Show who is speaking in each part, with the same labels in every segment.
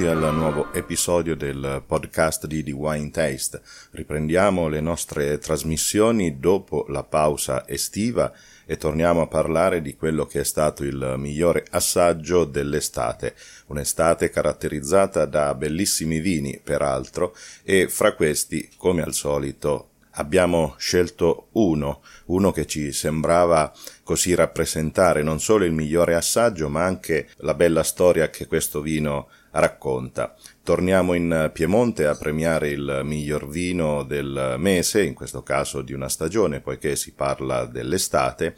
Speaker 1: Benvenuti al nuovo episodio del podcast di The Wine Taste. Riprendiamo le nostre trasmissioni dopo la pausa estiva e torniamo a parlare di quello che è stato il migliore assaggio dell'estate, un'estate caratterizzata da bellissimi vini, peraltro, e fra questi, come al solito, abbiamo scelto uno, uno che ci sembrava così rappresentare non solo il migliore assaggio, ma anche la bella storia che questo vino racconta. Torniamo in Piemonte a premiare il miglior vino del mese, in questo caso di una stagione, poiché si parla dell'estate,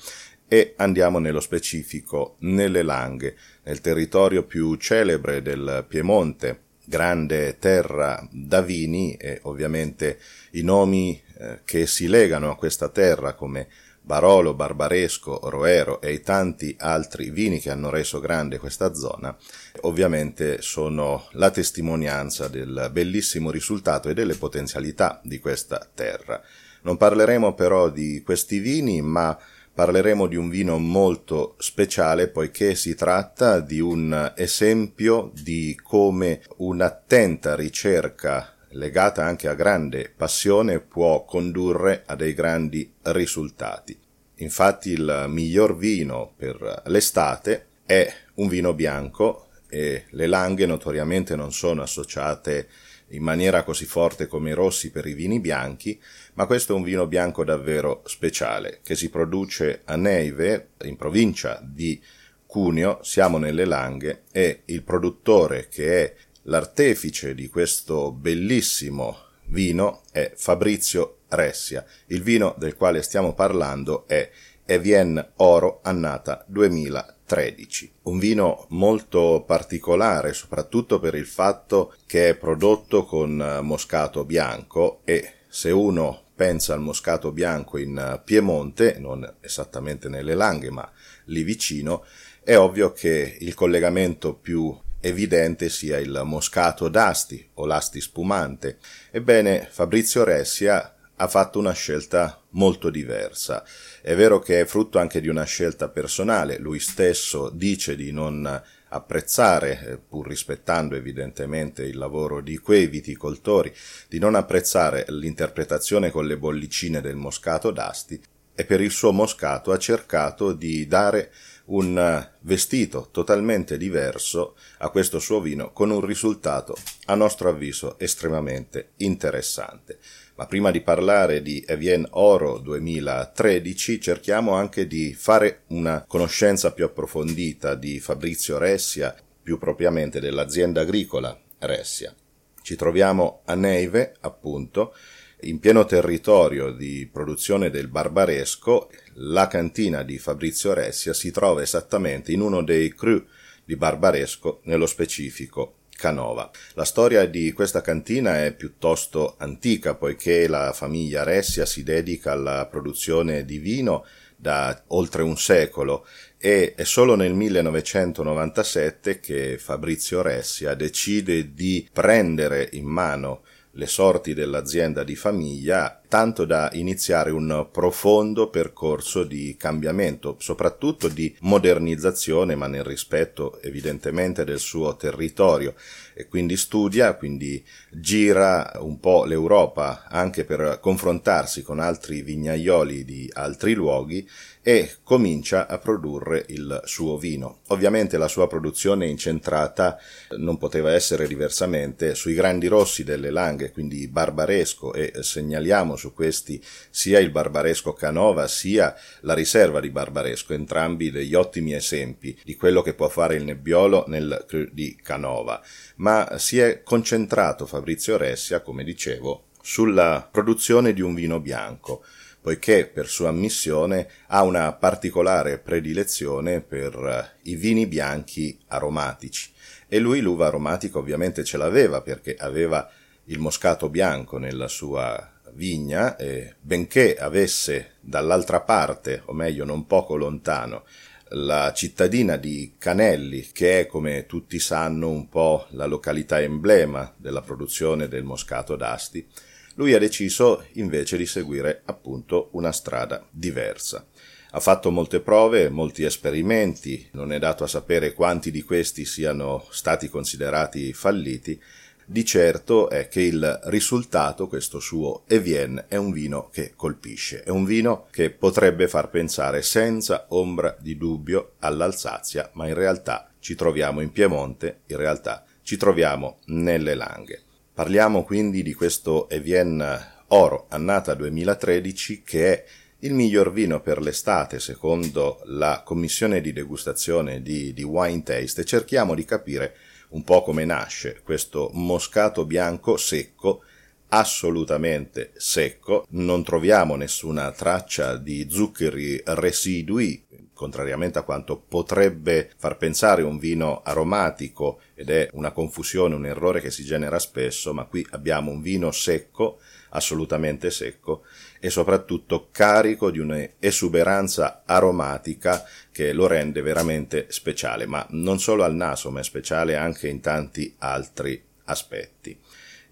Speaker 1: e andiamo nello specifico nelle Langhe, nel territorio più celebre del Piemonte, grande terra da vini e ovviamente i nomi eh, che si legano a questa terra come Barolo, Barbaresco, Roero e i tanti altri vini che hanno reso grande questa zona, ovviamente sono la testimonianza del bellissimo risultato e delle potenzialità di questa terra. Non parleremo però di questi vini, ma parleremo di un vino molto speciale poiché si tratta di un esempio di come un'attenta ricerca legata anche a grande passione può condurre a dei grandi risultati. Infatti il miglior vino per l'estate è un vino bianco e le langhe notoriamente non sono associate in maniera così forte come i rossi per i vini bianchi, ma questo è un vino bianco davvero speciale che si produce a Neive, in provincia di Cuneo, siamo nelle Langhe e il produttore che è l'artefice di questo bellissimo vino è Fabrizio Ressia. Il vino del quale stiamo parlando è Evienne Oro Annata 2013. Un vino molto particolare, soprattutto per il fatto che è prodotto con moscato bianco e se uno pensa al moscato bianco in Piemonte, non esattamente nelle Langhe, ma lì vicino, è ovvio che il collegamento più evidente sia il moscato d'asti o l'asti spumante. Ebbene, Fabrizio Ressia ha fatto una scelta molto diversa. È vero che è frutto anche di una scelta personale, lui stesso dice di non apprezzare, eh, pur rispettando evidentemente il lavoro di quei viticoltori, di non apprezzare l'interpretazione con le bollicine del moscato d'asti e per il suo moscato ha cercato di dare un vestito totalmente diverso a questo suo vino con un risultato a nostro avviso estremamente interessante. Ma prima di parlare di Evienne Oro 2013 cerchiamo anche di fare una conoscenza più approfondita di Fabrizio Ressia, più propriamente dell'azienda agricola Ressia. Ci troviamo a Neive, appunto, in pieno territorio di produzione del barbaresco, la cantina di Fabrizio Ressia si trova esattamente in uno dei cru di barbaresco, nello specifico Canova. La storia di questa cantina è piuttosto antica, poiché la famiglia Ressia si dedica alla produzione di vino da oltre un secolo e è solo nel 1997 che Fabrizio Ressia decide di prendere in mano le sorti dell'azienda di famiglia, tanto da iniziare un profondo percorso di cambiamento, soprattutto di modernizzazione, ma nel rispetto evidentemente del suo territorio. E quindi studia, quindi gira un po' l'Europa anche per confrontarsi con altri vignaioli di altri luoghi e comincia a produrre il suo vino. Ovviamente la sua produzione incentrata, non poteva essere diversamente, sui grandi rossi delle Langhe, quindi Barbaresco e segnaliamo su questi sia il Barbaresco Canova sia la riserva di Barbaresco, entrambi degli ottimi esempi di quello che può fare il Nebbiolo nel di Canova, ma si è concentrato Fabrizio Ressia, come dicevo, sulla produzione di un vino bianco poiché per sua ammissione ha una particolare predilezione per eh, i vini bianchi aromatici. E lui l'uva aromatica ovviamente ce l'aveva perché aveva il moscato bianco nella sua vigna e benché avesse dall'altra parte, o meglio non poco lontano, la cittadina di Canelli, che è come tutti sanno un po' la località emblema della produzione del moscato d'Asti, lui ha deciso invece di seguire appunto una strada diversa. Ha fatto molte prove, molti esperimenti, non è dato a sapere quanti di questi siano stati considerati falliti, di certo è che il risultato, questo suo Evienne, è un vino che colpisce, è un vino che potrebbe far pensare senza ombra di dubbio all'Alsazia, ma in realtà ci troviamo in Piemonte, in realtà ci troviamo nelle Langhe. Parliamo quindi di questo Evienne Oro, annata 2013, che è il miglior vino per l'estate secondo la commissione di degustazione di, di Wine Taste e cerchiamo di capire un po' come nasce questo moscato bianco secco assolutamente secco, non troviamo nessuna traccia di zuccheri residui, contrariamente a quanto potrebbe far pensare un vino aromatico ed è una confusione, un errore che si genera spesso, ma qui abbiamo un vino secco, assolutamente secco, e soprattutto carico di un'esuberanza aromatica che lo rende veramente speciale, ma non solo al naso, ma è speciale anche in tanti altri aspetti.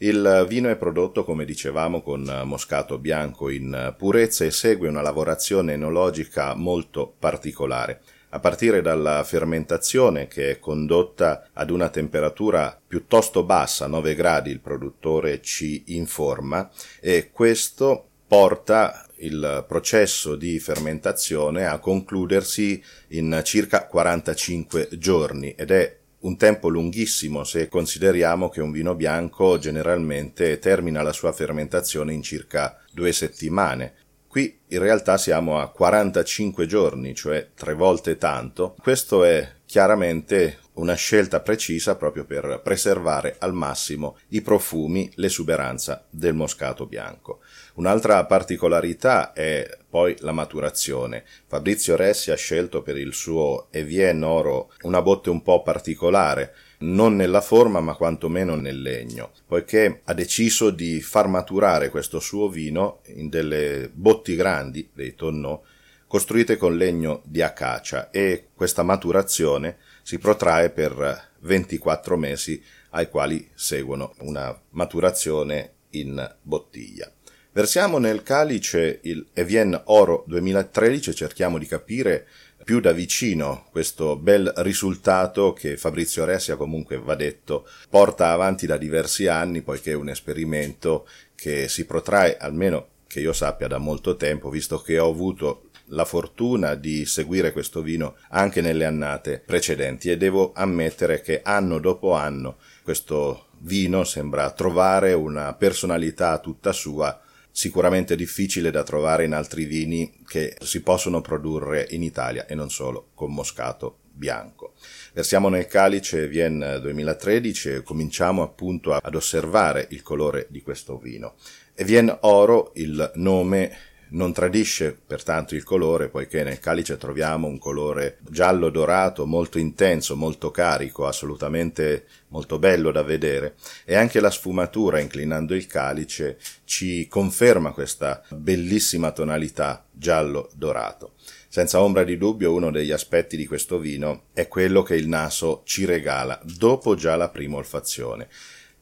Speaker 1: Il vino è prodotto, come dicevamo, con moscato bianco in purezza e segue una lavorazione enologica molto particolare. A partire dalla fermentazione che è condotta ad una temperatura piuttosto bassa, 9 gradi il produttore ci informa, e questo porta il processo di fermentazione a concludersi in circa 45 giorni ed è un tempo lunghissimo se consideriamo che un vino bianco generalmente termina la sua fermentazione in circa due settimane. Qui in realtà siamo a 45 giorni, cioè tre volte tanto. Questo è chiaramente una scelta precisa proprio per preservare al massimo i profumi, l'esuberanza del moscato bianco. Un'altra particolarità è poi la maturazione. Fabrizio Ressi ha scelto per il suo Evienne Oro una botte un po' particolare, non nella forma ma quantomeno nel legno, poiché ha deciso di far maturare questo suo vino in delle botti grandi, dei tonneau, costruite con legno di acacia e questa maturazione si protrae per 24 mesi ai quali seguono una maturazione in bottiglia. Versiamo nel calice il Evienne Oro 2013 e cerchiamo di capire più da vicino questo bel risultato che Fabrizio Ressia comunque va detto porta avanti da diversi anni poiché è un esperimento che si protrae almeno che io sappia da molto tempo visto che ho avuto la fortuna di seguire questo vino anche nelle annate precedenti. E devo ammettere che anno dopo anno questo vino sembra trovare una personalità tutta sua sicuramente difficile da trovare in altri vini che si possono produrre in Italia e non solo con moscato bianco. Versiamo nel calice Vienne 2013 e cominciamo appunto ad osservare il colore di questo vino. E Vienne Oro, il nome non tradisce pertanto il colore, poiché nel calice troviamo un colore giallo dorato molto intenso, molto carico, assolutamente molto bello da vedere, e anche la sfumatura inclinando il calice ci conferma questa bellissima tonalità giallo dorato. Senza ombra di dubbio uno degli aspetti di questo vino è quello che il naso ci regala dopo già la prima olfazione.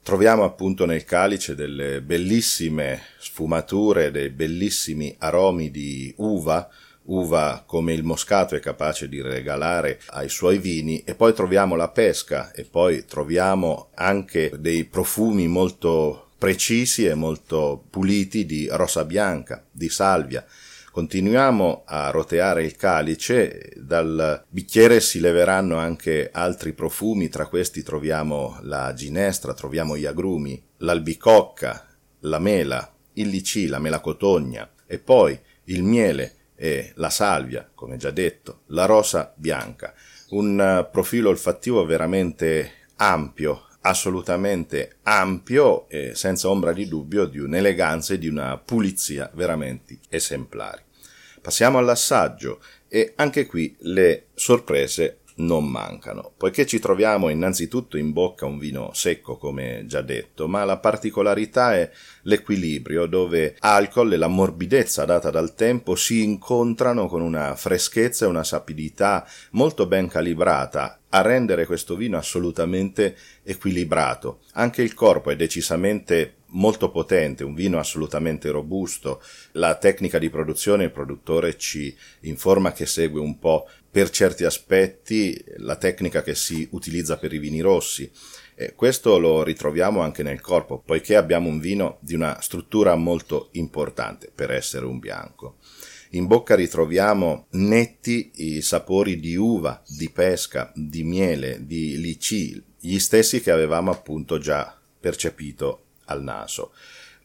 Speaker 1: Troviamo appunto nel calice delle bellissime sfumature, dei bellissimi aromi di uva, uva come il moscato è capace di regalare ai suoi vini e poi troviamo la pesca e poi troviamo anche dei profumi molto precisi e molto puliti di rosa bianca, di salvia, Continuiamo a roteare il calice, dal bicchiere si leveranno anche altri profumi, tra questi troviamo la ginestra, troviamo gli agrumi, l'albicocca, la mela, il licì, la melacotogna e poi il miele e la salvia, come già detto, la rosa bianca. Un profilo olfattivo veramente ampio, assolutamente ampio e senza ombra di dubbio di un'eleganza e di una pulizia veramente esemplari. Passiamo all'assaggio e anche qui le sorprese non mancano, poiché ci troviamo innanzitutto in bocca un vino secco, come già detto, ma la particolarità è l'equilibrio dove alcol e la morbidezza data dal tempo si incontrano con una freschezza e una sapidità molto ben calibrata a rendere questo vino assolutamente equilibrato. Anche il corpo è decisamente molto potente, un vino assolutamente robusto. La tecnica di produzione il produttore ci informa che segue un po' per certi aspetti la tecnica che si utilizza per i vini rossi. E questo lo ritroviamo anche nel corpo, poiché abbiamo un vino di una struttura molto importante per essere un bianco. In bocca ritroviamo netti i sapori di uva, di pesca, di miele, di lici, gli stessi che avevamo appunto già percepito al naso.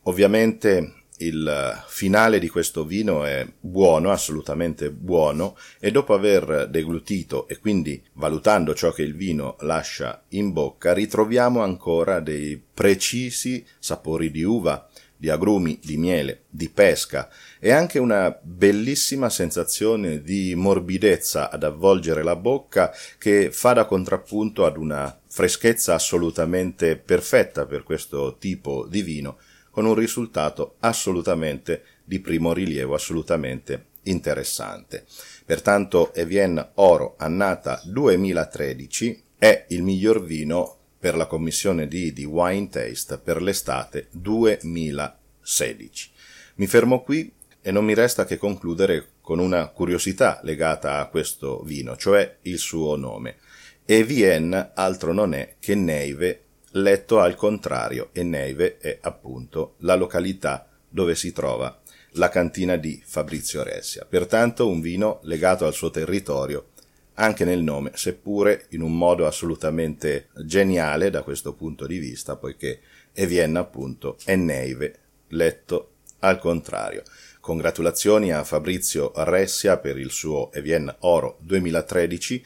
Speaker 1: Ovviamente il finale di questo vino è buono, assolutamente buono, e dopo aver deglutito e quindi valutando ciò che il vino lascia in bocca, ritroviamo ancora dei precisi sapori di uva, di agrumi, di miele, di pesca e anche una bellissima sensazione di morbidezza ad avvolgere la bocca che fa da contrappunto ad una freschezza assolutamente perfetta per questo tipo di vino con un risultato assolutamente di primo rilievo, assolutamente interessante. Pertanto Evienne Oro Annata 2013 è il miglior vino per la commissione di, di Wine Taste per l'estate 2016. Mi fermo qui e non mi resta che concludere con una curiosità legata a questo vino, cioè il suo nome. Evienne altro non è che Neive letto al contrario e Neive è appunto la località dove si trova la cantina di Fabrizio Ressia. Pertanto un vino legato al suo territorio anche nel nome, seppure in un modo assolutamente geniale da questo punto di vista, poiché Evienne appunto è Neive letto al contrario. Congratulazioni a Fabrizio Ressia per il suo Evienne Oro 2013,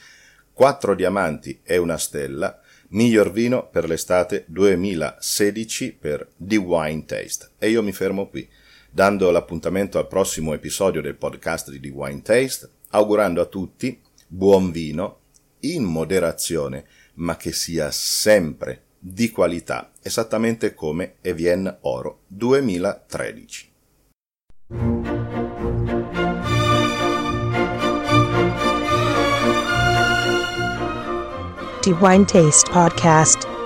Speaker 1: quattro diamanti e una stella, Miglior vino per l'estate 2016 per The Wine Taste. E io mi fermo qui, dando l'appuntamento al prossimo episodio del podcast di The Wine Taste, augurando a tutti buon vino, in moderazione, ma che sia sempre di qualità, esattamente come Evienne Oro 2013.
Speaker 2: Wine Taste Podcast.